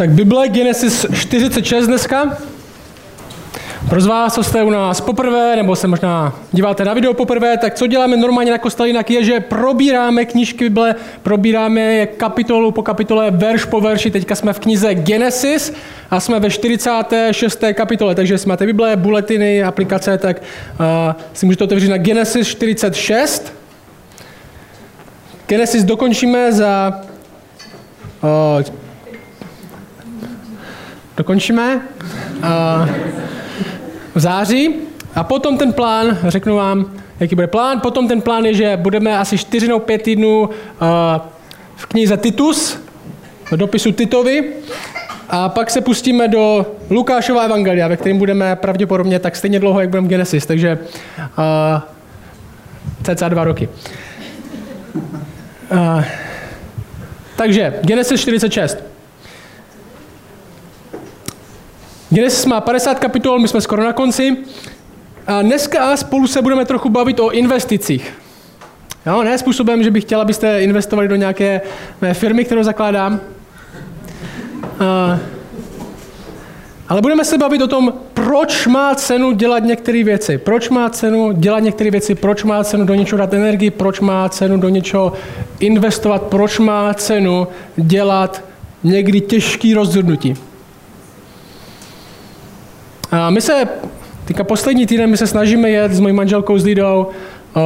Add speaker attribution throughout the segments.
Speaker 1: Tak Bible Genesis 46 dneska. Pro z vás, co jste u nás poprvé, nebo se možná díváte na video poprvé, tak co děláme normálně na kostelinak je, že probíráme knížky Bible, probíráme je kapitolu po kapitole, verš po verši. Teďka jsme v knize Genesis a jsme ve 46. kapitole, takže jestli máte Bible, bulletiny, aplikace, tak uh, si můžete otevřít na Genesis 46. Genesis dokončíme za uh, dokončíme uh, v září a potom ten plán, řeknu vám, jaký bude plán, potom ten plán je, že budeme asi 4 nebo 5 týdnů uh, v knize Titus, do dopisu Titovi, a pak se pustíme do Lukášova evangelia, ve kterém budeme pravděpodobně tak stejně dlouho, jak budeme v Genesis, takže uh, cca dva roky. Uh, takže Genesis 46. Genesis má 50 kapitol, my jsme skoro na konci. A dneska spolu se budeme trochu bavit o investicích. Jo, ne způsobem, že bych chtěl, abyste investovali do nějaké mé firmy, kterou zakládám. A, ale budeme se bavit o tom, proč má cenu dělat některé věci. Proč má cenu dělat některé věci, proč má cenu do něčeho dát energii, proč má cenu do něčeho investovat, proč má cenu dělat někdy těžké rozhodnutí. A my se, teďka poslední týden, my se snažíme jet s mojí manželkou, s Lidou uh,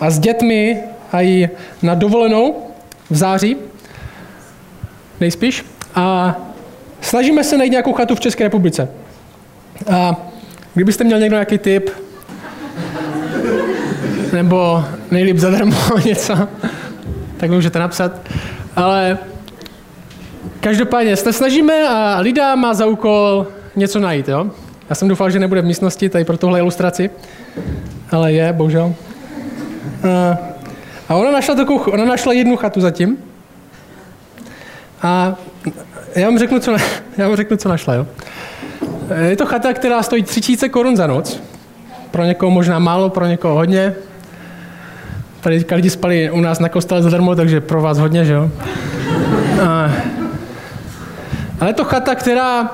Speaker 1: a s dětmi a i na dovolenou v září, nejspíš. A snažíme se najít nějakou chatu v České republice. A kdybyste měl někdo nějaký tip, nebo nejlíp zadarmo něco, tak můžete napsat. Ale každopádně se snažíme a Lida má za úkol něco najít, jo? Já jsem doufal, že nebude v místnosti tady pro tuhle ilustraci, ale je, bohužel. A, a ona našla takovou, ona našla jednu chatu zatím. A já vám řeknu, co, já vám řeknu, co našla, jo? Je to chata, která stojí 3000 korun za noc. Pro někoho možná málo, pro někoho hodně. Tady lidi spali u nás na kostele zadarmo, takže pro vás hodně, že jo? A, ale je to chata, která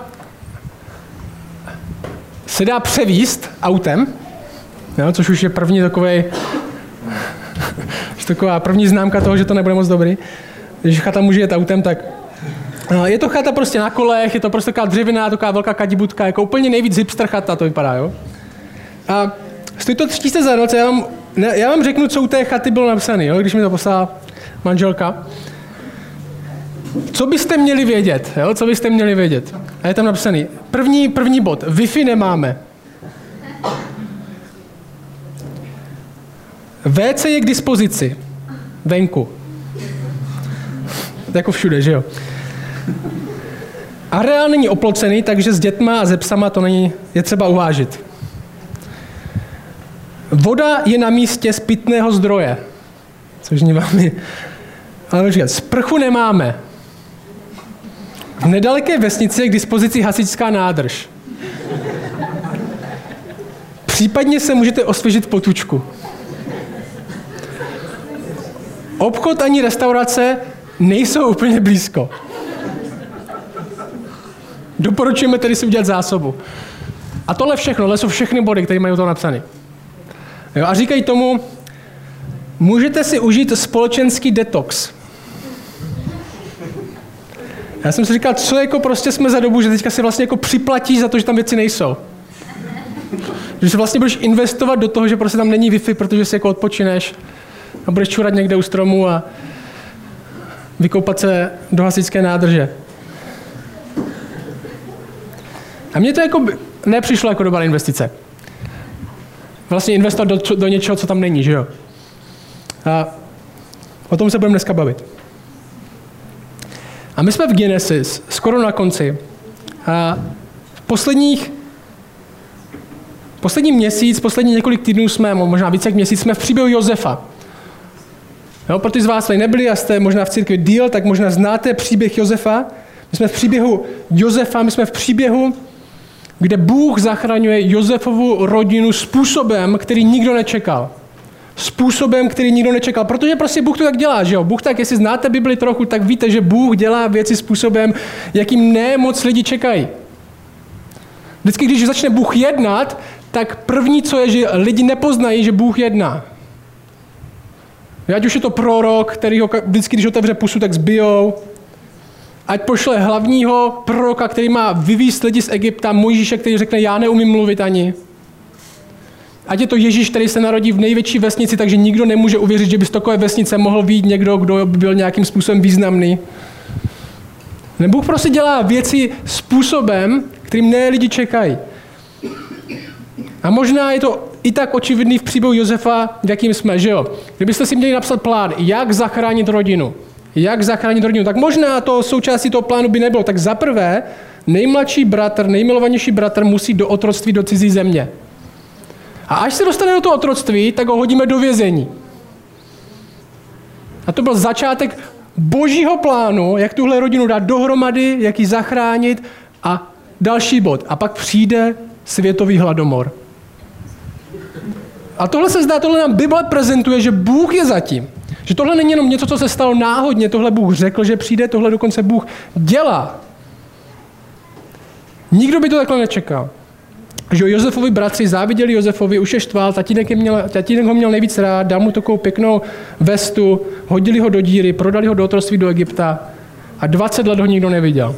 Speaker 1: se dá převíst autem, jo, což už je první takový, taková první známka toho, že to nebude moc dobrý. Když chata může jet autem, tak no, je to chata prostě na kolech, je to prostě taková dřevěná, taková velká kadibutka, jako úplně nejvíc hipster chata to vypadá, jo. A stojí to tři za noc, já vám, já vám řeknu, co u té chaty bylo napsané, jo, když mi to poslala manželka. Co byste měli vědět? Jo? Co byste měli vědět? A je tam napsaný. První, první bod. Wi-Fi nemáme. WC je k dispozici. Venku. Jako všude, že jo? Areál není oplocený, takže s dětma a ze psama to není, je třeba uvážit. Voda je na místě z pitného zdroje. Což ní velmi... Ale říkat, sprchu nemáme. V nedaleké vesnici je k dispozici hasičská nádrž. Případně se můžete osvěžit potučku. Obchod ani restaurace nejsou úplně blízko. Doporučujeme tedy si udělat zásobu. A tohle všechno, tohle jsou všechny body, které mají to napsané. Jo, a říkají tomu, můžete si užít společenský detox. Já jsem si říkal, co jako prostě jsme za dobu, že teďka si vlastně jako připlatíš za to, že tam věci nejsou. Že si vlastně budeš investovat do toho, že prostě tam není Wi-Fi, protože si jako odpočineš a budeš čurat někde u stromu a vykoupat se do hasičské nádrže. A mně to jako nepřišlo jako dobrá investice. Vlastně investovat do, do něčeho, co tam není, že jo? A o tom se budeme dneska bavit. A my jsme v Genesis, skoro na konci. A v posledních Poslední měsíc, poslední několik týdnů jsme, možná více jak měsíc, jsme v příběhu Josefa. Jo, pro ty z vás, tady nebyli a jste možná v církvi díl, tak možná znáte příběh Josefa. My jsme v příběhu Josefa, my jsme v příběhu, kde Bůh zachraňuje Josefovu rodinu způsobem, který nikdo nečekal. Způsobem, který nikdo nečekal. Protože prostě Bůh to tak dělá, že jo? Bůh tak, jestli znáte Bibli trochu, tak víte, že Bůh dělá věci způsobem, jakým ne moc lidi čekají. Vždycky, když začne Bůh jednat, tak první, co je, že lidi nepoznají, že Bůh jedná. Ať už je to prorok, který ho vždycky, když otevře pusu, tak zbijou. Ať pošle hlavního proroka, který má vyvíst lidi z Egypta, Mojžíše, který řekne, já neumím mluvit ani. Ať je to Ježíš, který se narodí v největší vesnici, takže nikdo nemůže uvěřit, že by z takové vesnice mohl být někdo, kdo by byl nějakým způsobem významný. Ne, Bůh prostě dělá věci způsobem, kterým ne lidi čekají. A možná je to i tak očividný v příběhu Josefa, v jakým jsme, že jo? Kdybyste si měli napsat plán, jak zachránit rodinu, jak zachránit rodinu, tak možná to součástí toho plánu by nebylo. Tak za prvé, nejmladší bratr, nejmilovanější bratr musí do otroctví do cizí země. A až se dostane do toho otroctví, tak ho hodíme do vězení. A to byl začátek božího plánu, jak tuhle rodinu dát dohromady, jak ji zachránit a další bod. A pak přijde světový hladomor. A tohle se zdá, tohle nám Bible prezentuje, že Bůh je zatím. Že tohle není jenom něco, co se stalo náhodně, tohle Bůh řekl, že přijde, tohle dokonce Bůh dělá. Nikdo by to takhle nečekal. Že Josefovi bratři záviděli Josefovi, už je štval, tatínek, je měl, tatínek ho měl nejvíc rád, dal mu takovou pěknou vestu, hodili ho do díry, prodali ho do otroství do Egypta a 20 let ho nikdo neviděl.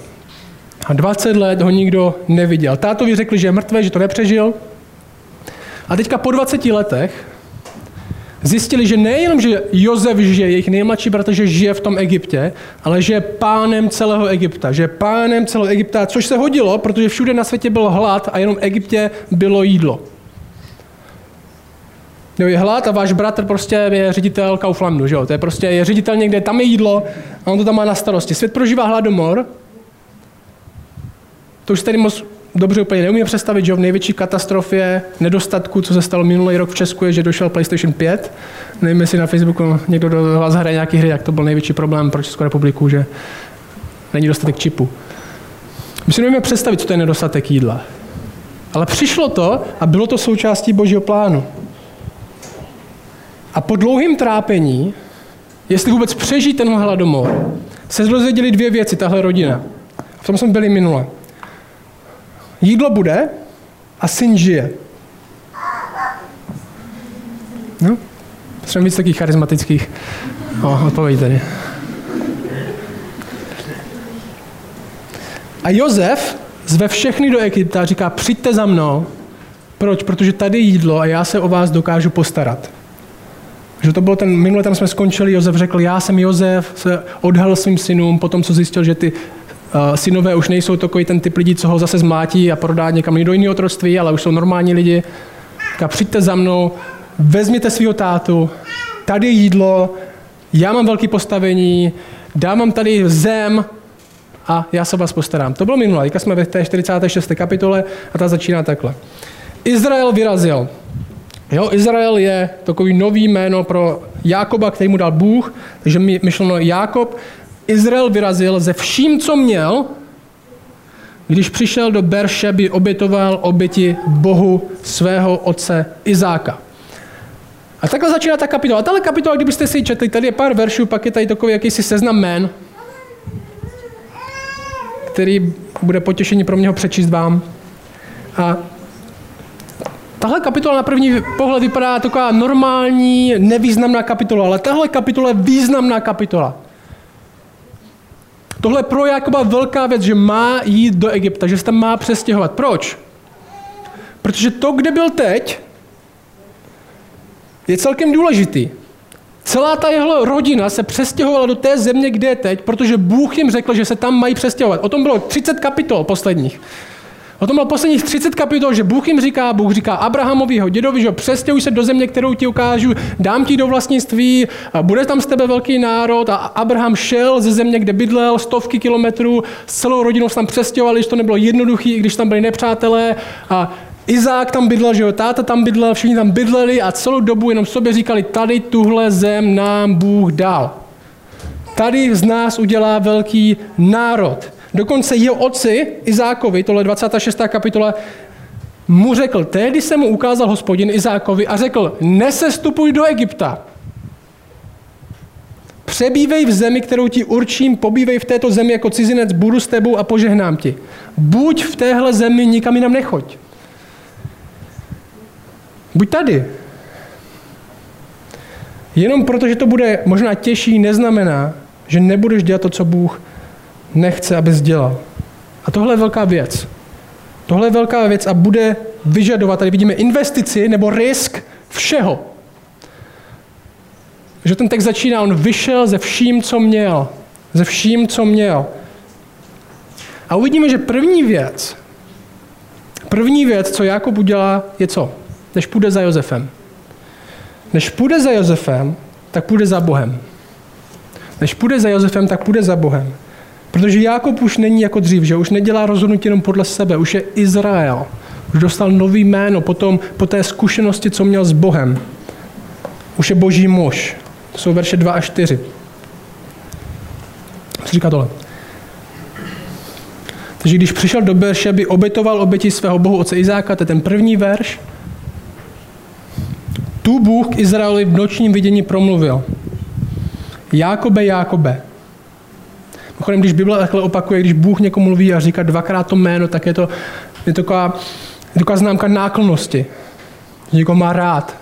Speaker 1: A 20 let ho nikdo neviděl. Tátovi řekli, že je mrtvé, že to nepřežil. A teďka po 20 letech zjistili, že nejenom, že Jozef žije, jejich nejmladší bratr, že žije v tom Egyptě, ale že je pánem celého Egypta. Že je pánem celého Egypta, což se hodilo, protože všude na světě byl hlad a jenom v Egyptě bylo jídlo. Jo, je hlad a váš bratr prostě je ředitel Kauflandu, že jo? To je prostě je ředitel někde, tam je jídlo a on to tam má na starosti. Svět prožívá hladomor, to už tady moc dobře úplně neumím představit, že v největší katastrofě nedostatku, co se stalo minulý rok v Česku, je, že došel PlayStation 5. Nevím, jestli na Facebooku někdo do vás hraje nějaký hry, jak to byl největší problém pro Českou republiku, že není dostatek čipu. My si nevíme představit, co to je nedostatek jídla. Ale přišlo to a bylo to součástí božího plánu. A po dlouhém trápení, jestli vůbec přežít ten hladomor, se dozvěděli dvě věci, tahle rodina. V tom jsme byli minule. Jídlo bude a syn žije. No, potřebujeme víc takých charismatických o, odpovědí tady. A Jozef zve všechny do Egypta a říká, přijďte za mnou. Proč? Protože tady jídlo a já se o vás dokážu postarat. Že to bylo ten, minule tam jsme skončili, Jozef řekl, já jsem Jozef, se odhalil svým synům, potom co zjistil, že ty synové už nejsou takový ten typ lidí, co ho zase zmátí a prodá někam do jiného otroctví, ale už jsou normální lidi. Tak přijďte za mnou, vezměte svého tátu, tady je jídlo, já mám velké postavení, dám vám tady zem a já se vás postarám. To bylo minulé, teďka jsme ve té 46. kapitole a ta začíná takhle. Izrael vyrazil. Jo, Izrael je takový nový jméno pro Jákoba, který mu dal Bůh, takže my myšleno Jákob Izrael vyrazil ze vším, co měl, když přišel do Beršeby, obětoval oběti Bohu svého otce Izáka. A takhle začíná ta kapitola. A tahle kapitola, kdybyste si ji četli, tady je pár veršů, pak je tady takový jakýsi seznam jmén, který bude potěšení pro mě ho přečíst vám. A tahle kapitola na první pohled vypadá taková normální, nevýznamná kapitola, ale tahle kapitola je významná kapitola. Tohle pro Jakoba velká věc, že má jít do Egypta, že se tam má přestěhovat. Proč? Protože to, kde byl teď, je celkem důležitý. Celá ta jeho rodina se přestěhovala do té země, kde je teď, protože Bůh jim řekl, že se tam mají přestěhovat. O tom bylo 30 kapitol posledních. O tom bylo posledních 30 kapitol, že Bůh jim říká, Bůh říká Abrahamovi, jeho dědovi, že přestěhuj se do země, kterou ti ukážu, dám ti do vlastnictví, bude tam z tebe velký národ. A Abraham šel ze země, kde bydlel stovky kilometrů, s celou rodinou se tam přestěhovali, když to nebylo jednoduché, když tam byli nepřátelé. A Izák tam bydlel, že jo, táta tam bydlel, všichni tam bydleli a celou dobu jenom sobě říkali, tady tuhle zem nám Bůh dal. Tady z nás udělá velký národ. Dokonce jeho otci Izákovi, tohle 26. kapitola, mu řekl, tehdy se mu ukázal hospodin Izákovi a řekl, nesestupuj do Egypta. Přebývej v zemi, kterou ti určím, pobývej v této zemi jako cizinec, budu s tebou a požehnám ti. Buď v téhle zemi, nikam jinam nechoď. Buď tady. Jenom proto, že to bude možná těžší, neznamená, že nebudeš dělat to, co Bůh nechce, abys dělal. A tohle je velká věc. Tohle je velká věc a bude vyžadovat, tady vidíme investici nebo risk všeho. Že ten text začíná, on vyšel ze vším, co měl. Ze vším, co měl. A uvidíme, že první věc, první věc, co Jakub udělá, je co? Než půjde za Josefem. Než půjde za Josefem, tak půjde za Bohem. Než půjde za Josefem, tak půjde za Bohem. Protože Jákob už není jako dřív, že už nedělá rozhodnutí jenom podle sebe, už je Izrael. Už dostal nový jméno potom, po té zkušenosti, co měl s Bohem. Už je boží muž. To jsou verše 2 a 4. Co říká tohle? Takže když přišel do Berše, by obětoval oběti svého bohu oce Izáka, to je ten první verš, tu Bůh k Izraeli v nočním vidění promluvil. Jákobe, Jákobe. Mimochodem, když Bible takhle opakuje, když Bůh někomu mluví a říká dvakrát to jméno, tak je to, je to taková, je taková známka náklonnosti. Že někoho má rád.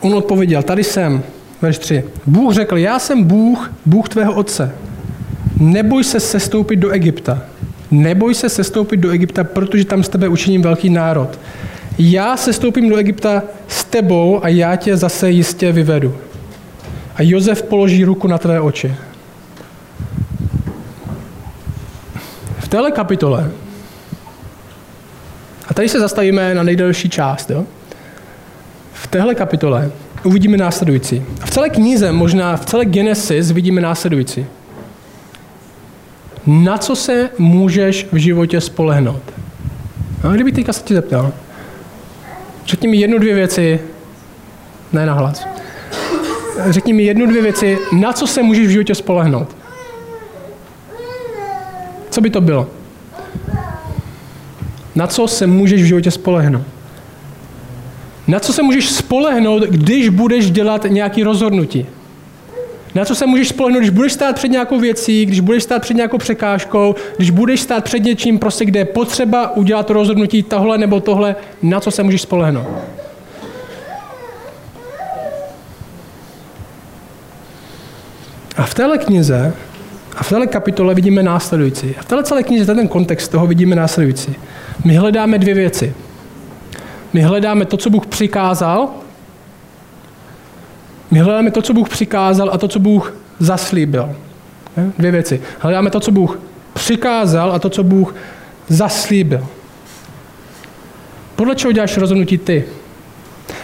Speaker 1: On odpověděl, tady jsem, verš 3. Bůh řekl, já jsem Bůh, Bůh tvého otce. Neboj se sestoupit do Egypta. Neboj se sestoupit do Egypta, protože tam z tebe učiním velký národ. Já sestoupím do Egypta s tebou a já tě zase jistě vyvedu. A Jozef položí ruku na tvé oči. V téhle kapitole, a tady se zastavíme na nejdelší část, jo? v téhle kapitole uvidíme následující. V celé knize, možná v celé Genesis vidíme následující. Na co se můžeš v životě spolehnout? A kdybych teďka se tě zeptal, řekni mi jednu, dvě věci, ne nahlas. Řekni mi jednu, dvě věci, na co se můžeš v životě spolehnout. Co by to bylo? Na co se můžeš v životě spolehnout? Na co se můžeš spolehnout, když budeš dělat nějaké rozhodnutí? Na co se můžeš spolehnout, když budeš stát před nějakou věcí, když budeš stát před nějakou překážkou, když budeš stát před něčím, prostě kde je potřeba udělat rozhodnutí tohle nebo tohle, na co se můžeš spolehnout? A v téhle knize a v téhle kapitole vidíme následující. A v téhle celé knize, ten kontext toho vidíme následující. My hledáme dvě věci. My hledáme to, co Bůh přikázal. My hledáme to, co Bůh přikázal a to, co Bůh zaslíbil. Dvě věci. Hledáme to, co Bůh přikázal a to, co Bůh zaslíbil. Podle čeho děláš rozhodnutí ty?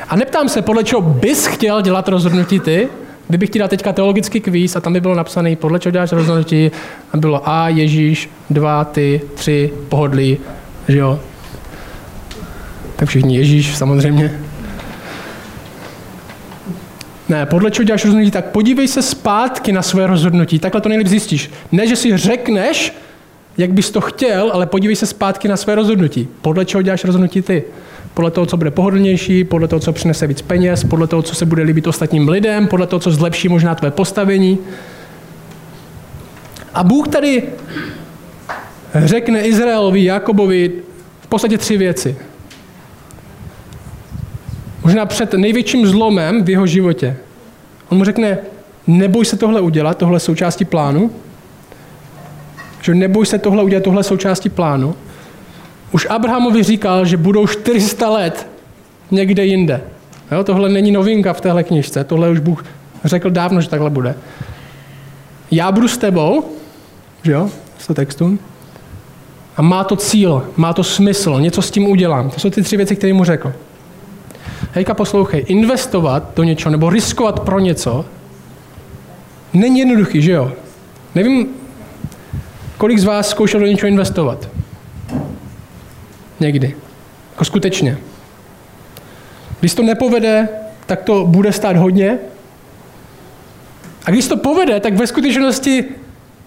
Speaker 1: A neptám se, podle čeho bys chtěl dělat rozhodnutí ty, kdybych ti dal teďka teologický kvíz a tam by bylo napsané, podle čeho děláš rozhodnutí, a bylo A, Ježíš, dva, ty, tři, pohodlí, že jo, tak všichni Ježíš samozřejmě. Ne, podle čeho děláš rozhodnutí, tak podívej se zpátky na své rozhodnutí. Takhle to nejlíp zjistíš. Ne, že si řekneš, jak bys to chtěl, ale podívej se zpátky na své rozhodnutí. Podle čeho děláš rozhodnutí ty? Podle toho, co bude pohodlnější, podle toho, co přinese víc peněz, podle toho, co se bude líbit ostatním lidem, podle toho, co zlepší možná tvé postavení. A Bůh tady řekne Izraelovi, Jakobovi v podstatě tři věci. Možná před největším zlomem v jeho životě. On mu řekne, neboj se tohle udělat, tohle součástí plánu. Že neboj se tohle udělat, tohle součástí plánu. Už Abrahamovi říkal, že budou 400 let někde jinde. Jo, tohle není novinka v téhle knižce, tohle už Bůh řekl dávno, že takhle bude. Já budu s tebou, že jo, z toho textu, a má to cíl, má to smysl, něco s tím udělám. To jsou ty tři věci, které mu řekl. Hejka, poslouchej, investovat do něčeho nebo riskovat pro něco není jednoduchý, že jo? Nevím, kolik z vás zkoušel do něčeho investovat. Někdy. Jako skutečně. Když to nepovede, tak to bude stát hodně. A když to povede, tak ve skutečnosti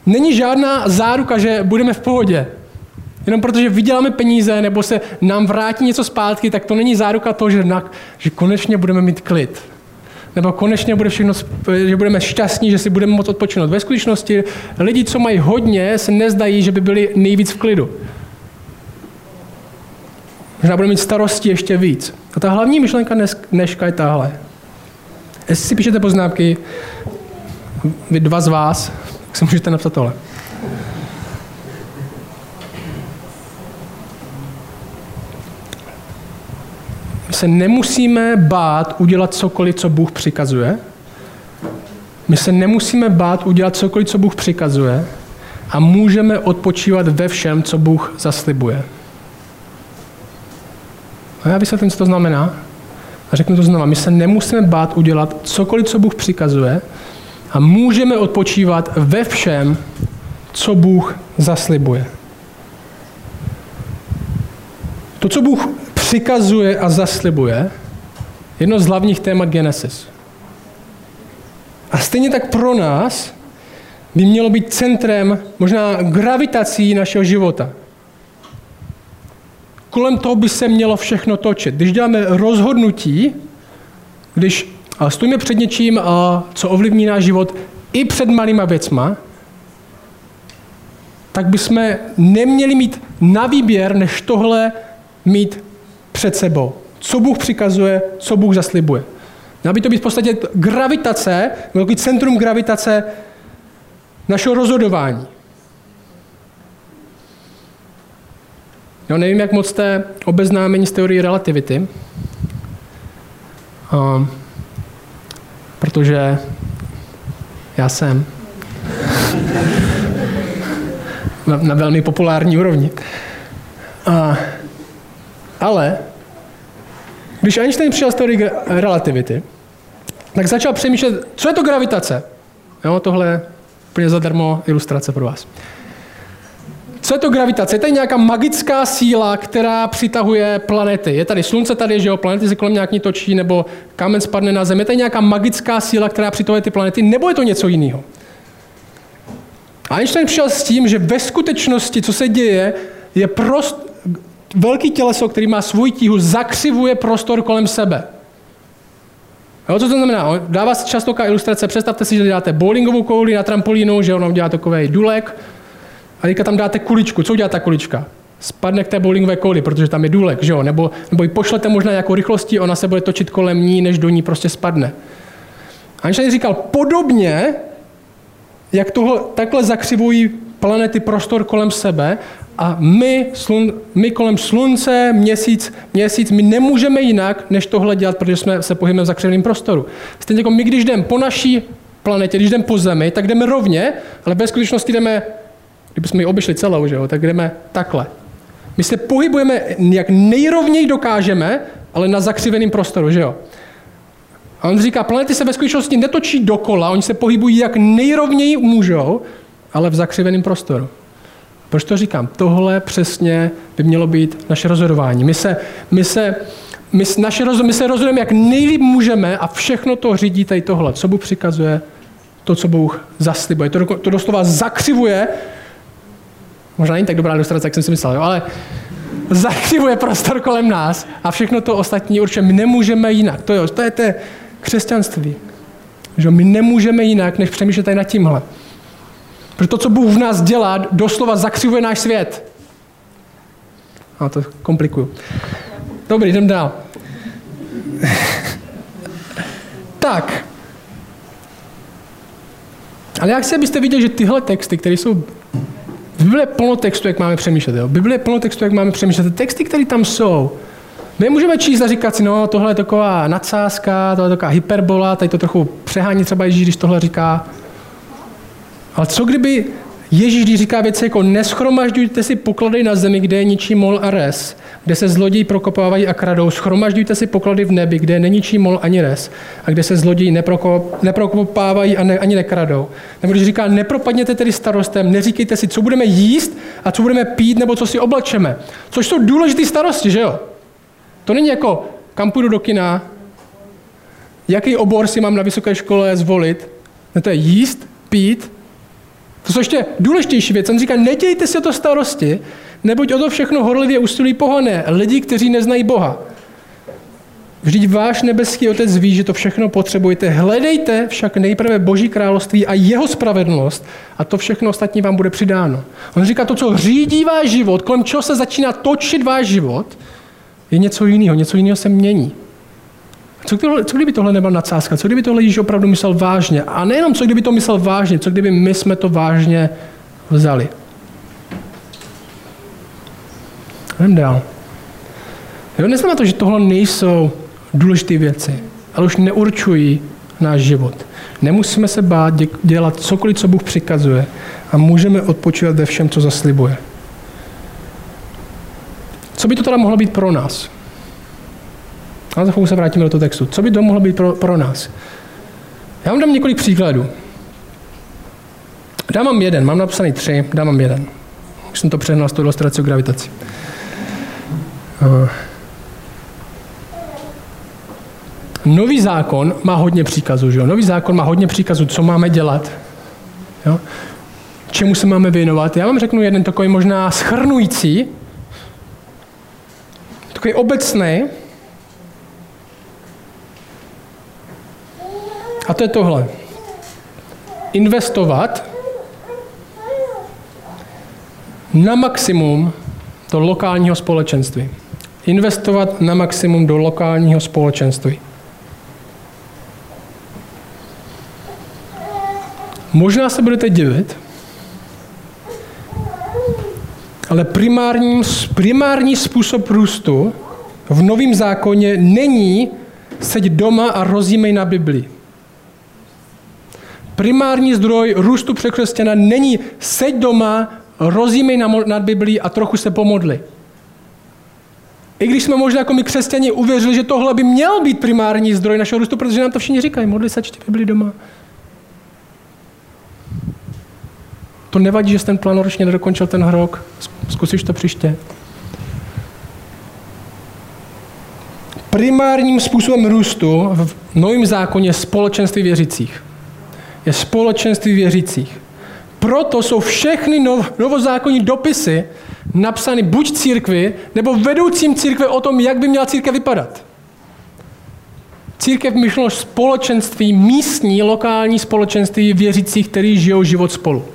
Speaker 1: není žádná záruka, že budeme v pohodě. Jenom protože vyděláme peníze nebo se nám vrátí něco zpátky, tak to není záruka toho, že, na, že konečně budeme mít klid. Nebo konečně bude všechno, že budeme šťastní, že si budeme moct odpočinout. Ve skutečnosti lidi, co mají hodně, se nezdají, že by byli nejvíc v klidu. Možná budeme mít starosti ještě víc. A ta hlavní myšlenka dneška je tahle. Jestli si píšete poznámky, vy dva z vás, tak si můžete napsat tohle. My se nemusíme bát udělat cokoliv, co Bůh přikazuje. My se nemusíme bát udělat cokoliv, co Bůh přikazuje a můžeme odpočívat ve všem, co Bůh zaslibuje. A já vysvětlím, co to znamená. A řeknu to znova. My se nemusíme bát udělat cokoliv, co Bůh přikazuje a můžeme odpočívat ve všem, co Bůh zaslibuje. To, co Bůh přikazuje a zaslibuje, jedno z hlavních témat Genesis. A stejně tak pro nás by mělo být centrem, možná gravitací našeho života. Kolem toho by se mělo všechno točit. Když děláme rozhodnutí, když stojíme před něčím, co ovlivní náš život, i před malýma věcma, tak bychom neměli mít na výběr, než tohle mít před sebou. Co Bůh přikazuje, co Bůh zaslibuje. Měla by to být v podstatě gravitace, velký centrum gravitace našeho rozhodování. Jo, nevím, jak moc jste obeznámeni s teorií relativity, um, protože já jsem na, na velmi populární úrovni. Uh, ale když Einstein přišel z teorie relativity, tak začal přemýšlet, co je to gravitace. Jo, tohle je úplně zadarmo ilustrace pro vás. Co je to gravitace? Je to nějaká magická síla, která přitahuje planety. Je tady slunce tady, že jo, planety se kolem nějak točí, nebo kámen spadne na zemi. Je to nějaká magická síla, která přitahuje ty planety, nebo je to něco jiného? Einstein přišel s tím, že ve skutečnosti, co se děje, je prost, velký těleso, který má svůj tíhu, zakřivuje prostor kolem sebe. Jo, co to znamená? Dává se často ilustrace. Představte si, že děláte bowlingovou kouli na trampolínu, že ono dělá takový důlek, a teďka tam dáte kuličku. Co udělá ta kulička? Spadne k té bowlingové kouli, protože tam je důlek, že jo? Nebo, nebo ji pošlete možná nějakou rychlostí, ona se bude točit kolem ní, než do ní prostě spadne. Einstein říkal, podobně, jak tohle, takhle zakřivují planety prostor kolem sebe a my, slun, my kolem slunce, měsíc, měsíc, my nemůžeme jinak, než tohle dělat, protože jsme se pohybujeme v zakřivném prostoru. Stejně jako my, když jdeme po naší planetě, když jdeme po Zemi, tak jdeme rovně, ale ve skutečnosti jdeme Kdybychom ji obešli celou, že jo, tak jdeme takhle. My se pohybujeme, jak nejrovněji dokážeme, ale na zakřiveném prostoru, že jo. A on říká, planety se ve skutečnosti netočí dokola, oni se pohybují jak nejrovněji můžou, ale v zakřiveném prostoru. Proč to říkám? Tohle přesně by mělo být naše rozhodování. My se, my se, my, naše rozhod, my se rozhodujeme, jak nejlíp můžeme a všechno to řídí tady tohle. Co Bůh přikazuje, to, co Bůh zaslibuje. To, to doslova zakřivuje Možná není tak dobrá ilustrace, jak jsem si myslel, jo? ale zakřivuje prostor kolem nás a všechno to ostatní určitě my nemůžeme jinak. To, jo, to je to křesťanství. Že my nemůžeme jinak, než přemýšlet tady nad tímhle. Protože to, co Bůh v nás dělá, doslova zakřivuje náš svět. A to komplikuju. Dobrý, jdem dál. tak. Ale já chci, abyste viděli, že tyhle texty, které jsou v Bibli je plno textu, jak máme přemýšlet. Jo? V Bibli je plno textu, jak máme přemýšlet. Texty, které tam jsou, my můžeme číst a říkat si, no tohle je taková nadsázka, tohle je taková hyperbola, tady to trochu přehání třeba Ježíš, když tohle říká. Ale co kdyby Ježíš, když říká věci jako neschromažďujte si poklady na zemi, kde je ničí mol a res, kde se zloději prokopávají a kradou, schromažďujte si poklady v nebi, kde je ničí mol ani res a kde se zloději neprokopávají a ne, ani nekradou. Nebo když říká, nepropadněte tedy starostem, neříkejte si, co budeme jíst a co budeme pít nebo co si oblačeme. Což jsou důležité starosti, že jo? To není jako, kam půjdu do kina, jaký obor si mám na vysoké škole zvolit. No to je jíst, pít To jsou ještě důležitější věc. On říká, nedějte o to starosti, neboť o to všechno horlivě usilují pohané, lidi, kteří neznají Boha. Vždyť váš nebeský otec ví, že to všechno potřebujete. Hledejte však nejprve Boží království a jeho spravedlnost a to všechno ostatní vám bude přidáno. On říká, to, co řídí váš život, kolem čeho se začíná točit váš život, je něco jiného, něco jiného se mění. Co, tohle, co kdyby tohle nebyl nadsázka? Co kdyby tohle Ježíš opravdu myslel vážně? A nejenom co kdyby to myslel vážně, co kdyby my jsme to vážně vzali. Jdem dál. Jo, neznamená to, že tohle nejsou důležité věci, ale už neurčují náš život. Nemusíme se bát dělat cokoliv, co Bůh přikazuje a můžeme odpočívat ve všem, co zaslibuje. Co by to teda mohlo být pro nás? A za chvíli se vrátíme do toho textu. Co by to mohlo být pro, pro nás? Já vám dám několik příkladů. Dám vám jeden, mám napsaný tři, dám vám jeden. Už jsem to přehnal s tou ilustrací o gravitaci. Uh. Nový zákon má hodně příkazů, že jo? Nový zákon má hodně příkazů, co máme dělat. Jo? Čemu se máme věnovat. Já vám řeknu jeden takový možná schrnující, takový obecný, A to je tohle. Investovat na maximum do lokálního společenství. Investovat na maximum do lokálního společenství. Možná se budete divit, ale primární, primární způsob růstu v Novém zákoně není seď doma a rozjímej na Biblii. Primární zdroj růstu překřestěna není seď doma, rozjímej nad Biblii a trochu se pomodli. I když jsme možná jako my křesťani uvěřili, že tohle by měl být primární zdroj našeho růstu, protože nám to všichni říkají, modli se, čti Biblii doma. To nevadí, že jsi ten plán ročně nedokončil ten rok. Zkusíš to příště. Primárním způsobem růstu v novém zákoně společenství věřících. Je společenství věřících. Proto jsou všechny nov, novozákonní dopisy napsány buď církvi, nebo vedoucím církve o tom, jak by měla církev vypadat. Církev myšleno společenství, místní, lokální společenství věřících, kteří žijou život spolu.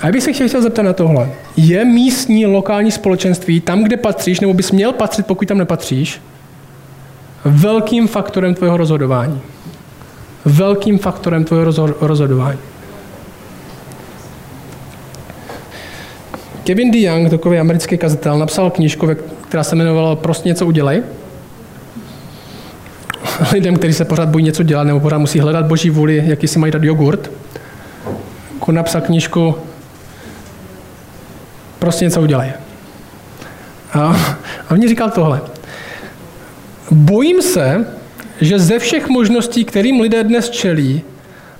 Speaker 1: A já bych se chtěl zeptat na tohle. Je místní lokální společenství tam, kde patříš, nebo bys měl patřit, pokud tam nepatříš, velkým faktorem tvého rozhodování? Velkým faktorem tvého rozhodování. Kevin DeYoung, takový americký kazatel, napsal knížku, která se jmenovala Prostě něco udělej. Lidem, kteří se pořád bojí něco dělat nebo pořád musí hledat boží vůli, jaký si mají dát jogurt. Jako napsal knížku Prostě něco udělej. A, a on říkal tohle. Bojím se, že ze všech možností, kterým lidé dnes čelí,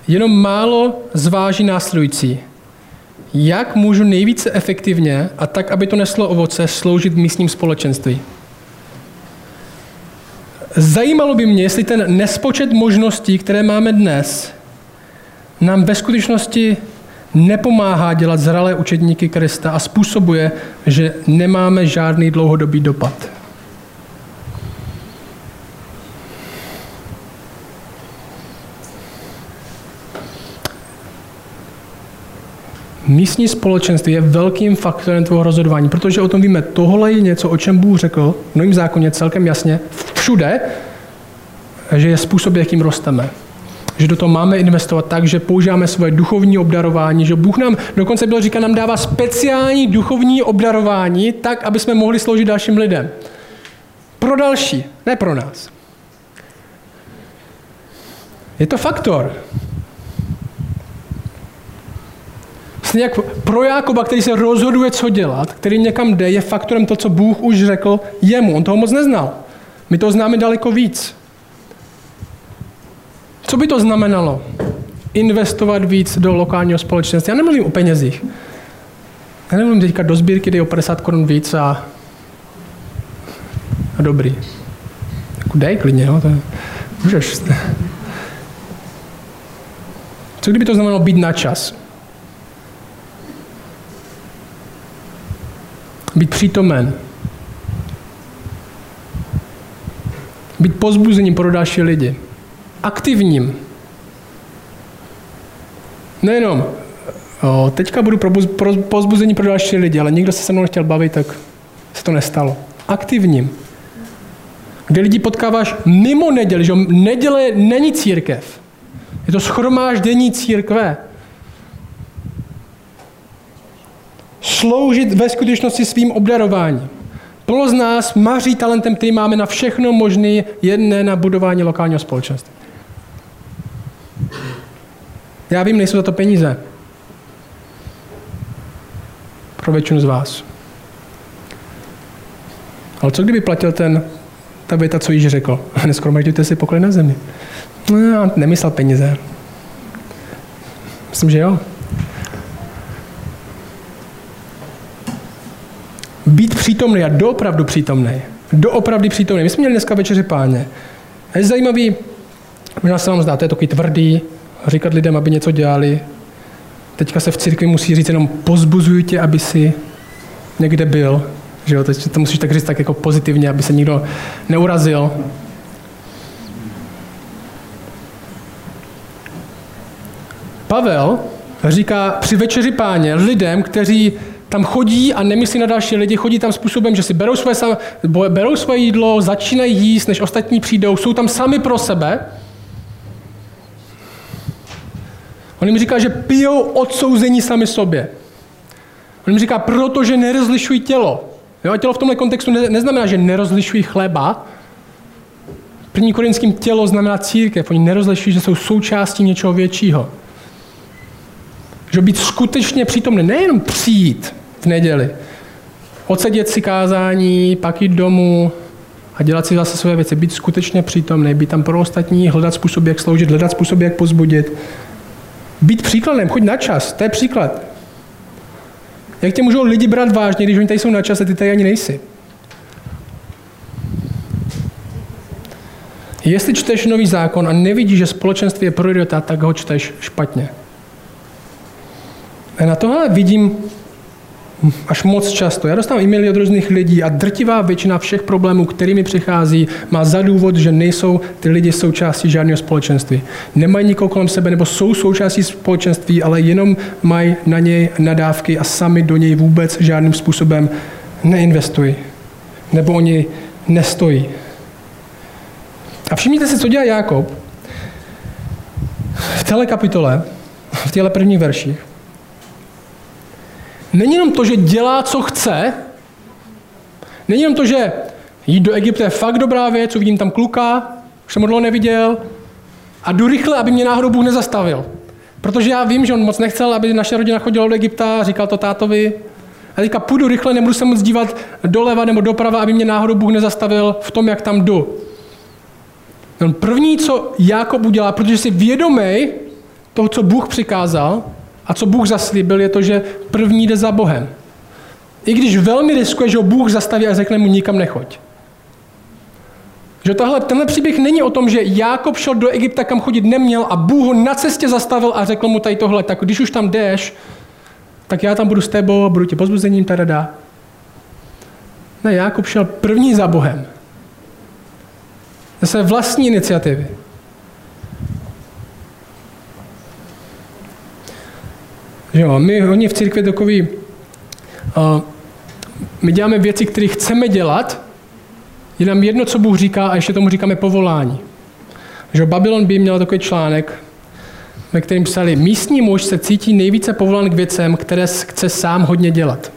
Speaker 1: jenom málo zváží následující. Jak můžu nejvíce efektivně a tak, aby to neslo ovoce, sloužit místním společenství? Zajímalo by mě, jestli ten nespočet možností, které máme dnes, nám ve skutečnosti nepomáhá dělat zralé učedníky Krista a způsobuje, že nemáme žádný dlouhodobý dopad. Místní společenství je velkým faktorem tvého rozhodování, protože o tom víme, tohle je něco, o čem Bůh řekl v Novém zákoně celkem jasně, všude, že je způsob, jakým rosteme že do toho máme investovat tak, že používáme svoje duchovní obdarování, že Bůh nám, dokonce bylo říká, nám dává speciální duchovní obdarování tak, aby jsme mohli sloužit dalším lidem. Pro další, ne pro nás. Je to faktor. Vlastně jak pro Jákoba, který se rozhoduje, co dělat, který někam jde, je faktorem to, co Bůh už řekl jemu. On toho moc neznal. My to známe daleko víc. Co by to znamenalo? Investovat víc do lokálního společenství. Já nemluvím o penězích. Já nemluvím teďka do sbírky, dej o 50 korun víc a, a dobrý. Jako dej klidně, jo? To, je, Můžeš. Co kdyby to znamenalo být na čas? Být přítomen. Být pozbuzením pro další lidi. Aktivním. Nejenom, o, teďka budu pro, pro pozbuzení pro další lidi, ale nikdo se se mnou nechtěl bavit, tak se to nestalo. Aktivním. Kde lidi potkáváš mimo neděli, že neděle není církev. Je to schromáždění církve. Sloužit ve skutečnosti svým obdarováním. Plno z nás maří talentem, který máme na všechno možné, jedné na budování lokálního společenství. Já vím, nejsou za to peníze. Pro většinu z vás. Ale co kdyby platil ten, ta věta, co již řekl? Neskromažďujte si poklid na zemi. No, nemyslel peníze. Myslím, že jo. Být přítomný a doopravdu přítomný. Doopravdy přítomný. My jsme měli dneska večeři páně. A je zajímavý, možná se vám zdá, to je takový tvrdý, říkat lidem, aby něco dělali. Teďka se v církvi musí říct jenom pozbuzuj tě, aby si někde byl. Že jo? Teď to musíš tak říct tak jako pozitivně, aby se nikdo neurazil. Pavel říká při večeři páně lidem, kteří tam chodí a nemyslí na další lidi, chodí tam způsobem, že si berou svoje, berou svoje jídlo, začínají jíst, než ostatní přijdou, jsou tam sami pro sebe. On jim říká, že pijou odsouzení sami sobě. On jim říká, protože nerozlišují tělo. Jo, a tělo v tomhle kontextu ne, neznamená, že nerozlišují chleba. První korinským tělo znamená církev. Oni nerozlišují, že jsou součástí něčeho většího. Že být skutečně přítomný, nejenom přijít v neděli, odsedět si kázání, pak jít domů a dělat si zase své věci, být skutečně přítomný, být tam pro ostatní, hledat způsob, jak sloužit, hledat způsob, jak pozbudit. Být příkladem, choď na čas, to je příklad. Jak tě můžou lidi brát vážně, když oni tady jsou na čas a ty tady ani nejsi? Jestli čteš nový zákon a nevidíš, že společenství je priorita, tak ho čteš špatně. A na tohle vidím až moc často. Já dostávám e-maily od různých lidí a drtivá většina všech problémů, kterými přichází, má za důvod, že nejsou ty lidi součástí žádného společenství. Nemají nikoho kolem sebe, nebo jsou součástí společenství, ale jenom mají na něj nadávky a sami do něj vůbec žádným způsobem neinvestují. Nebo oni nestojí. A všimněte si, co dělá Jákob v téhle kapitole, v těchto prvních verších. Není jenom to, že dělá, co chce, není jenom to, že jít do Egypta je fakt dobrá věc, uvidím tam kluka, už jsem ho dlouho neviděl, a jdu rychle, aby mě náhodou Bůh nezastavil. Protože já vím, že on moc nechcel, aby naše rodina chodila do Egypta, říkal to tátovi. A teďka půjdu rychle, nebudu se moc dívat doleva nebo doprava, aby mě náhodou Bůh nezastavil v tom, jak tam jdu. On první, co Jákob udělá, protože si vědomý toho, co Bůh přikázal, a co Bůh zaslíbil, je to, že první jde za Bohem. I když velmi riskuje, že ho Bůh zastaví a řekne mu nikam nechoď. Že tohle, tenhle příběh není o tom, že Jákob šel do Egypta, kam chodit neměl a Bůh ho na cestě zastavil a řekl mu tady tohle, tak když už tam jdeš, tak já tam budu s tebou, budu tě pozbuzením, tada. Ne, Jákob šel první za Bohem. Ze své vlastní iniciativy. Jo, my oni v církvi takový, uh, my děláme věci, které chceme dělat, je nám jedno, co Bůh říká a ještě tomu říkáme povolání. Že Babylon by měl takový článek, ve kterém psali, místní muž se cítí nejvíce povolán k věcem, které chce sám hodně dělat.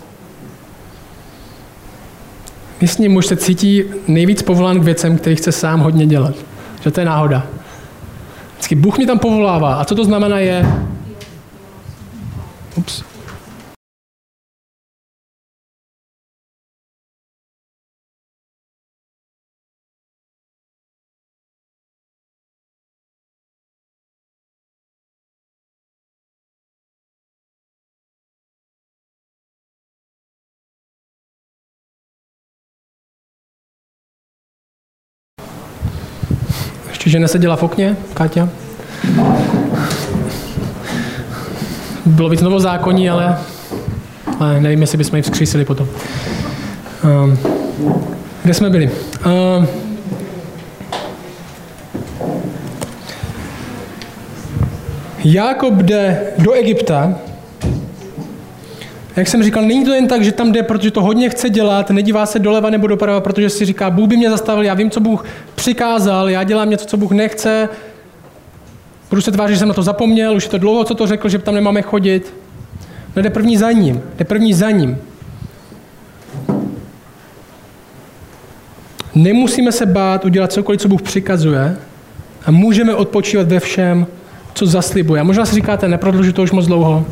Speaker 1: Místní muž se cítí nejvíc povolán k věcem, který chce sám hodně dělat. Že to je náhoda. Vždycky Bůh mě tam povolává. A co to znamená je, Ups. Ještě, že neseděla v okně, Káťa? No, jako- bylo víc novozákonní, ale, ale nevím, jestli bychom ji vzkřísili potom. Um, kde jsme byli? Um, Jákob jde do Egypta. Jak jsem říkal, není to jen tak, že tam jde, protože to hodně chce dělat, nedívá se doleva nebo doprava, protože si říká, Bůh by mě zastavil, já vím, co Bůh přikázal, já dělám něco, co Bůh nechce, budu se tvářit, že jsem na to zapomněl, už je to dlouho, co to řekl, že tam nemáme chodit. No jde první za ním, jde první za ním. Nemusíme se bát udělat cokoliv, co Bůh přikazuje a můžeme odpočívat ve všem, co zaslibuje. A možná si říkáte, neprodlužu to už moc dlouho.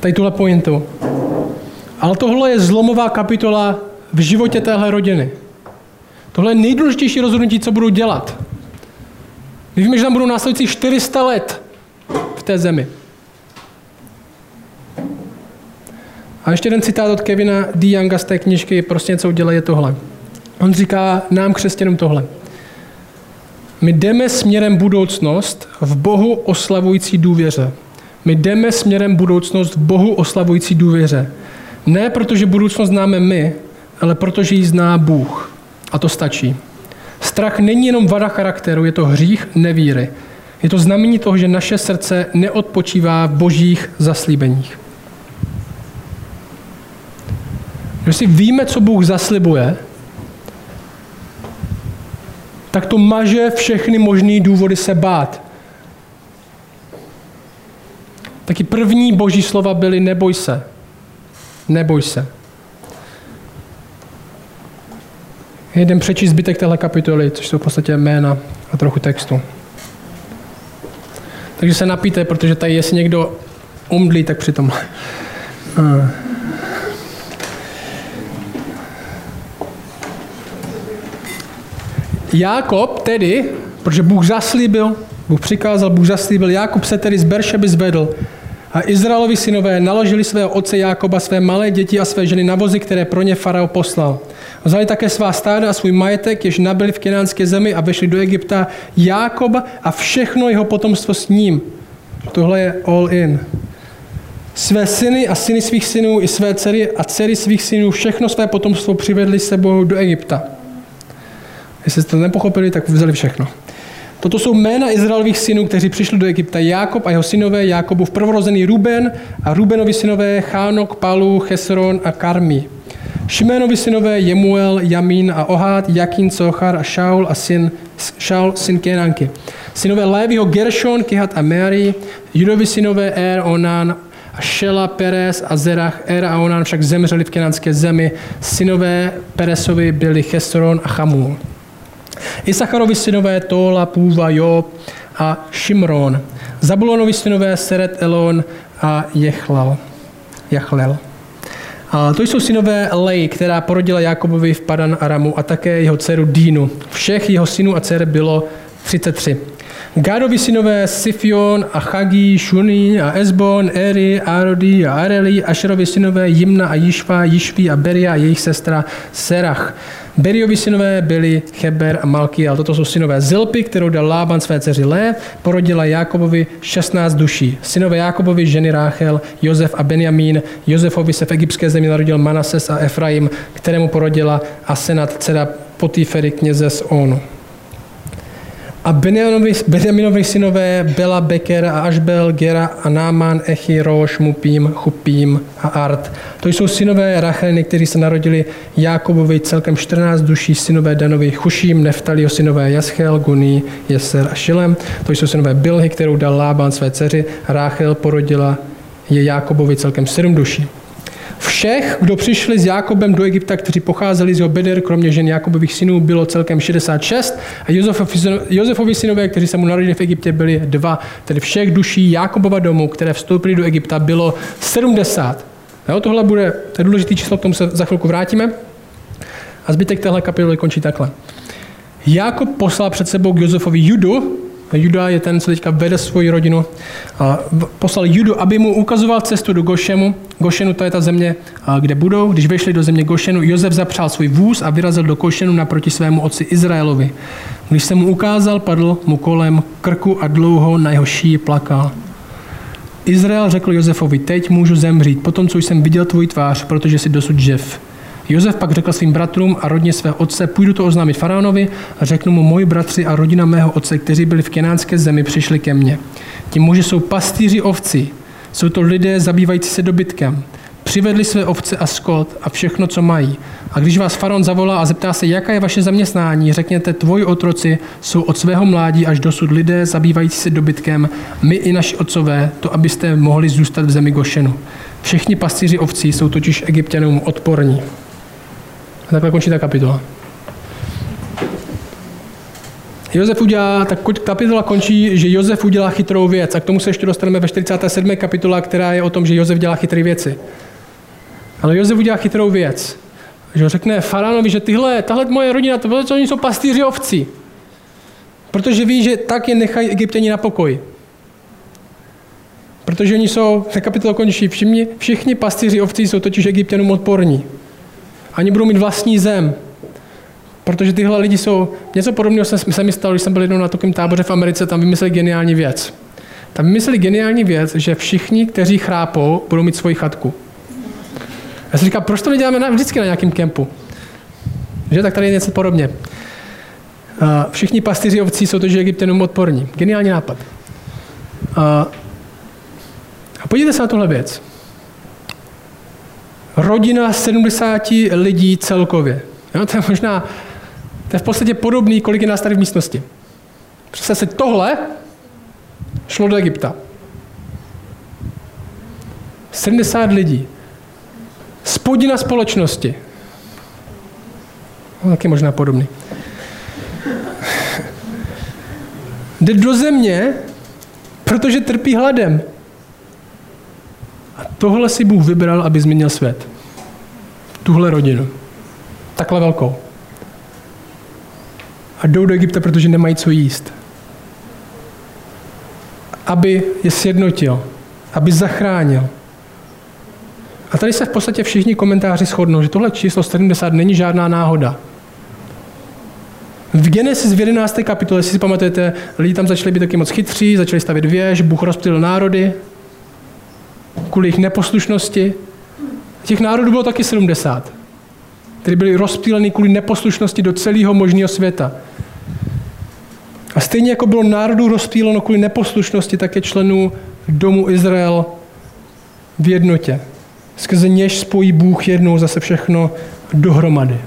Speaker 1: Tady tuhle pointu. Ale tohle je zlomová kapitola v životě téhle rodiny. Tohle je nejdůležitější rozhodnutí, co budou dělat. My víme, že tam budou následující 400 let v té zemi. A ještě jeden citát od Kevina D. Younga z té knižky Prostě něco udělej je tohle. On říká nám křesťanům tohle. My jdeme směrem budoucnost v Bohu oslavující důvěře. My jdeme směrem budoucnost v Bohu oslavující důvěře. Ne protože budoucnost známe my, ale protože ji zná Bůh. A to stačí. Strach není jenom vada charakteru, je to hřích nevíry. Je to znamení toho, že naše srdce neodpočívá v božích zaslíbeních. Když si víme, co Bůh zaslibuje, tak to maže všechny možné důvody se bát. Taky první boží slova byly neboj se. Neboj se. Jeden přečíst zbytek téhle kapitoly, což jsou v podstatě jména a trochu textu. Takže se napíte, protože tady jestli někdo umdlí, tak přitom. Jákob tedy, protože Bůh zaslíbil, Bůh přikázal, Bůh zaslíbil, Jákob se tedy z Beršeby zvedl a Izraelovi synové naložili svého otce Jákoba, své malé děti a své ženy na vozy, které pro ně farao poslal. Vzali také svá stáda a svůj majetek, jež nabili v kenánské zemi a vešli do Egypta Jákoba a všechno jeho potomstvo s ním. Tohle je all in. Své syny a syny svých synů i své dcery a dcery svých synů, všechno své potomstvo přivedli sebou do Egypta. Jestli jste to nepochopili, tak vzali všechno. Toto jsou jména Izraelových synů, kteří přišli do Egypta. Jákob a jeho synové, Jakobův prvorozený Ruben a Rubenovi synové Chánok, Palu, Chesron a Karmi. Šiménovi synové Jemuel, Jamín a Ohad, Jakin, Sochar a Shaul a syn, Shaul, syn Kenanky. Synové Lévyho Gershon, Kihat a Mary, Judovi synové Er, Onan a Šela, Perez a Zerach. Er a Onan však zemřeli v kenanské zemi. Synové Peresovi byli Chesron a Chamul. Isacharovi synové Tóla, Půva, Job a Šimron. Zabulonovi synové Seret, Elon a Jechlal. Jachlel. A to jsou synové Lej, která porodila Jakobovi v Padan Aramu a také jeho dceru Dínu. Všech jeho synů a dcer bylo 33. Gádovi synové Sifion a Chagi, Shuni a Esbon, Eri, Arodi a Areli, Ašerovi synové Jimna a Jišva, Jišvi a Beria a jejich sestra Serach. Beriovi synové byli Cheber a Malky, ale toto jsou synové Zilpy, kterou dal Lában své dceři Lé, porodila Jakobovi 16 duší. Synové Jakobovi, ženy Ráchel, Josef a Benjamín. Josefovi se v egyptské zemi narodil Manases a Efraim, kterému porodila Asenat, dcera Potífery, kněze z Onu. A Benjaminovi synové Bela, Beker a Ašbel, Gera a Náman, Echi, Roš, Mupím, Chupím a Art. To jsou synové Racheliny, kteří se narodili Jákobovi celkem 14 duší, synové Danovi Chuším, Neftalio, synové Jaschel, Guní, Jeser a Šilem. To jsou synové Bilhy, kterou dal Lában své dceři. Ráchel porodila je Jákobovi celkem 7 duší. Všech, kdo přišli s Jakobem do Egypta, kteří pocházeli z jeho beder, kromě žen Jakobových synů, bylo celkem 66 a Josefovi synové, kteří se mu narodili v Egyptě, byli dva. Tedy všech duší Jakobova domu, které vstoupily do Egypta, bylo 70. Jo, tohle bude, to je důležitý číslo, k tomu se za chvilku vrátíme. A zbytek téhle kapitoly končí takhle. Jakob poslal před sebou k Josefovi Judu, Juda je ten, co teďka vede svoji rodinu. A poslal Judu, aby mu ukazoval cestu do Gošemu, Gošenu, to je ta země, kde budou. Když vešli do země Gošenu, Josef zapřál svůj vůz a vyrazil do Gošenu naproti svému otci Izraelovi. Když se mu ukázal, padl mu kolem krku a dlouho na jeho šíji plakal. Izrael řekl Josefovi, teď můžu zemřít, potom co jsem viděl tvůj tvář, protože jsi dosud živ. Josef pak řekl svým bratrům a rodně svého otce, půjdu to oznámit faraonovi a řeknu mu, moji bratři a rodina mého otce, kteří byli v kenánské zemi, přišli ke mně. Ti muži jsou pastýři ovcí, jsou to lidé zabývající se dobytkem. Přivedli své ovce a skot a všechno, co mají. A když vás faraon zavolá a zeptá se, jaká je vaše zaměstnání, řekněte, tvoji otroci jsou od svého mládí až dosud lidé zabývající se dobytkem, my i naši otcové, to abyste mohli zůstat v zemi Gošenu. Všichni pastýři ovcí jsou totiž egyptianům odporní. Takhle končí ta kapitola. Josef udělá, tak kapitola končí, že Josef udělá chytrou věc a k tomu se ještě dostaneme ve 47. kapitola, která je o tom, že Josef dělá chytré věci. Ale Josef udělá chytrou věc. Že řekne faraonovi, že tyhle, tahle moje rodina, to, oni jsou pastýři ovcí. Protože ví, že tak je nechají egyptěni na pokoji. Protože oni jsou, ta kapitola končí, všichni, všichni pastýři ovcí jsou totiž egyptěnům odporní. Ani budou mít vlastní zem. Protože tyhle lidi jsou, něco podobného se, se mi stalo, když jsem byl jednou na takovém táboře v Americe, tam vymysleli geniální věc. Tam vymysleli geniální věc, že všichni, kteří chrápou, budou mít svoji chatku. Já si říkám, proč to neděláme na, vždycky na nějakém kempu? Že tak tady je něco podobně. Všichni pastýři ovcí jsou to, že egyptěnům odporní. Geniální nápad. A podívejte se na tuhle věc. Rodina 70 lidí celkově. Jo, to je možná, to je v podstatě podobný, kolik je nás tady v místnosti. Představte si, tohle šlo do Egypta. 70 lidí. Spodina společnosti. No, taky možná podobný. Jde do země, protože trpí hladem. Tohle si Bůh vybral, aby změnil svět. Tuhle rodinu. Takhle velkou. A jdou do Egypta, protože nemají co jíst. Aby je sjednotil. Aby zachránil. A tady se v podstatě všichni komentáři shodnou, že tohle číslo 70 není žádná náhoda. V Genesis v 11. kapitole, jestli si pamatujete, lidi tam začali být taky moc chytří, začali stavět věž, Bůh rozptýlil národy kvůli jejich neposlušnosti. Těch národů bylo taky 70, které byly rozptýleny kvůli neposlušnosti do celého možného světa. A stejně jako bylo národů rozptýleno kvůli neposlušnosti, tak je členů domu Izrael v jednotě. Skrze něž spojí Bůh jednou zase všechno dohromady.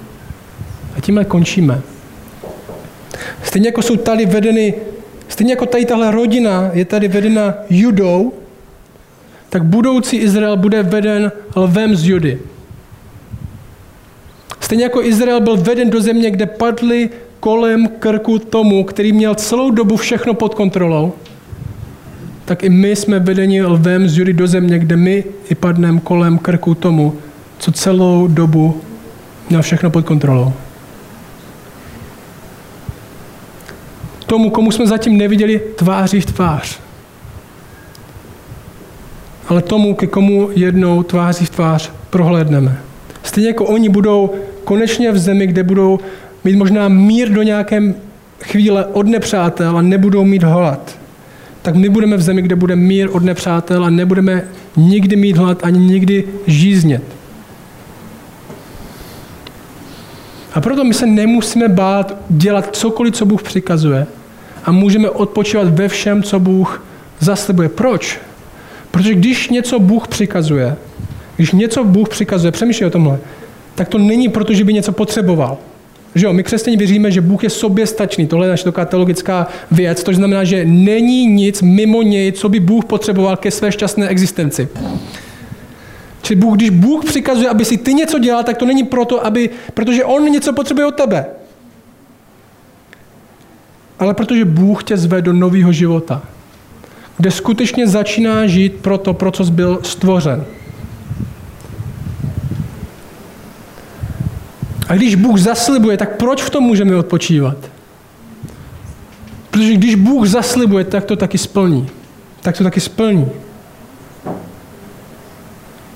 Speaker 1: A tímhle končíme. Stejně jako jsou tady vedeny, stejně jako tady tahle rodina je tady vedena Judou, tak budoucí Izrael bude veden lvem z Judy. Stejně jako Izrael byl veden do země, kde padly kolem krku tomu, který měl celou dobu všechno pod kontrolou, tak i my jsme vedeni lvem z Judy do země, kde my i padneme kolem krku tomu, co celou dobu měl všechno pod kontrolou. Tomu, komu jsme zatím neviděli tváří v tvář. Ale tomu, ke komu jednou tváří v tvář prohlédneme. Stejně jako oni budou konečně v zemi, kde budou mít možná mír do nějaké chvíle od nepřátel a nebudou mít hlad tak my budeme v zemi, kde bude mír od nepřátel a nebudeme nikdy mít hlad ani nikdy žíznět. A proto my se nemusíme bát dělat cokoliv, co Bůh přikazuje a můžeme odpočívat ve všem, co Bůh zaslibuje. Proč? Protože když něco Bůh přikazuje, když něco Bůh přikazuje, přemýšlej o tomhle, tak to není proto, že by něco potřeboval. Že jo, my křesťané věříme, že Bůh je soběstačný. Tohle je naše taková teologická věc, to znamená, že není nic mimo něj, co by Bůh potřeboval ke své šťastné existenci. Čili Bůh, když Bůh přikazuje, aby si ty něco dělal, tak to není proto, aby, protože On něco potřebuje od tebe. Ale protože Bůh tě zve do nového života, kde skutečně začíná žít pro to, pro co byl stvořen. A když Bůh zaslibuje, tak proč v tom můžeme odpočívat? Protože když Bůh zaslibuje, tak to taky splní. Tak to taky splní.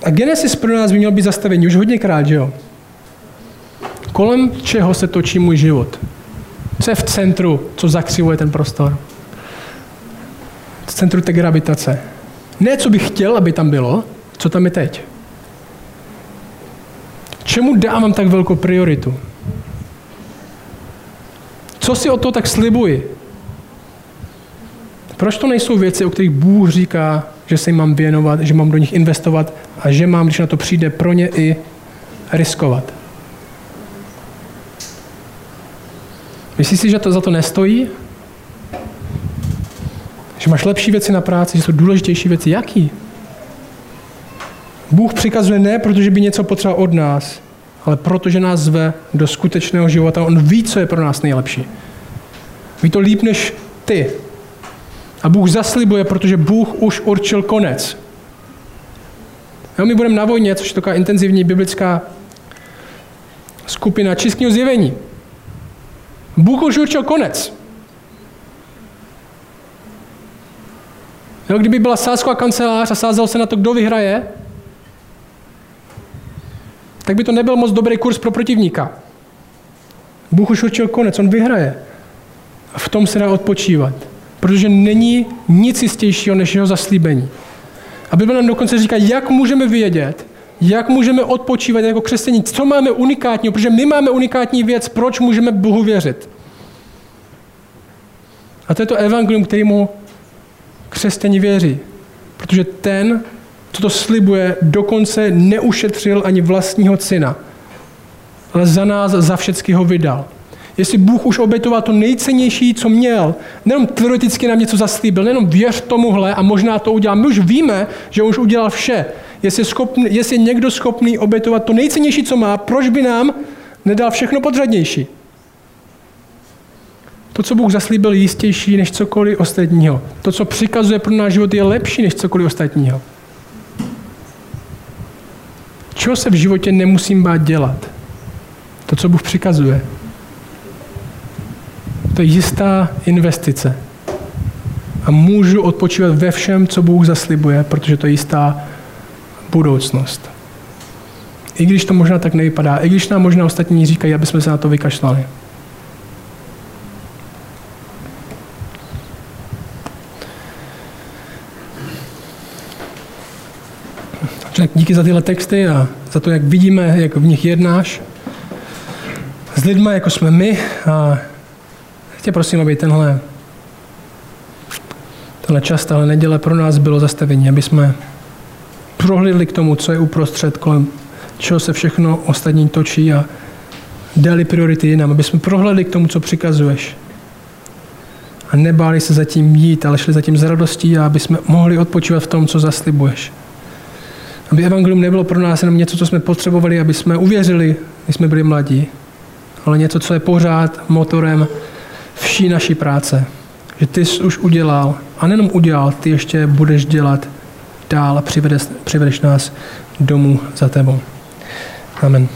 Speaker 1: A Genesis pro nás by měl být zastavení už hodněkrát, že jo? Kolem čeho se točí můj život? Co je v centru, co zakřivuje ten prostor? Centru té gravitace. Ne, co bych chtěl, aby tam bylo, co tam je teď. Čemu dávám tak velkou prioritu? Co si o to tak slibuji? Proč to nejsou věci, o kterých Bůh říká, že se jim mám věnovat, že mám do nich investovat a že mám, když na to přijde, pro ně i riskovat? Myslíš si, že to za to nestojí? Že máš lepší věci na práci, že jsou důležitější věci? Jaký? Bůh přikazuje ne, protože by něco potřeboval od nás, ale protože nás zve do skutečného života. On ví, co je pro nás nejlepší. Ví to líp než ty. A Bůh zaslibuje, protože Bůh už určil konec. Jo, my budeme na vojně, což je taková intenzivní biblická skupina českého zjevení. Bůh už určil konec. Jo, kdyby byla sázková kancelář a sázel se na to, kdo vyhraje, tak by to nebyl moc dobrý kurz pro protivníka. Bůh už určil konec, on vyhraje. A v tom se dá odpočívat. Protože není nic jistějšího než jeho zaslíbení. A Bible nám dokonce říká, jak můžeme vědět, jak můžeme odpočívat jako křesťaní, co máme unikátního, protože my máme unikátní věc, proč můžeme Bohu věřit. A to je to evangelium, kterému křesťani věří. Protože ten, co to slibuje, dokonce neušetřil ani vlastního syna, ale za nás, za všechny ho vydal. Jestli Bůh už obětoval to nejcennější, co měl, nejenom teoreticky nám něco zaslíbil, nejenom věř tomuhle a možná to udělá. My už víme, že už udělal vše. Jestli, schopný, jestli je někdo schopný obětovat to nejcennější, co má, proč by nám nedal všechno podřadnější? To, co Bůh zaslíbil, je jistější než cokoliv ostatního. To, co přikazuje pro náš život, je lepší než cokoliv ostatního. Čeho se v životě nemusím bát dělat? To, co Bůh přikazuje. To je jistá investice. A můžu odpočívat ve všem, co Bůh zaslibuje, protože to je jistá budoucnost. I když to možná tak nevypadá, i když nám možná ostatní říkají, aby jsme se na to vykašlali. Tak díky za tyhle texty a za to, jak vidíme, jak v nich jednáš s lidmi, jako jsme my. A tě prosím, aby tenhle, tenhle čas, tahle neděle pro nás bylo zastavení, aby jsme prohlídli k tomu, co je uprostřed, kolem čeho se všechno ostatní točí a dali priority jinam, aby jsme prohlédli k tomu, co přikazuješ. A nebáli se zatím jít, ale šli zatím s radostí aby jsme mohli odpočívat v tom, co zaslibuješ. Aby evangelium nebylo pro nás jenom něco, co jsme potřebovali, aby jsme uvěřili, když jsme byli mladí, ale něco, co je pořád motorem vší naší práce. Že ty jsi už udělal, a nejenom udělal, ty ještě budeš dělat dál a přivedeš, přivedeš nás domů za tebou. Amen.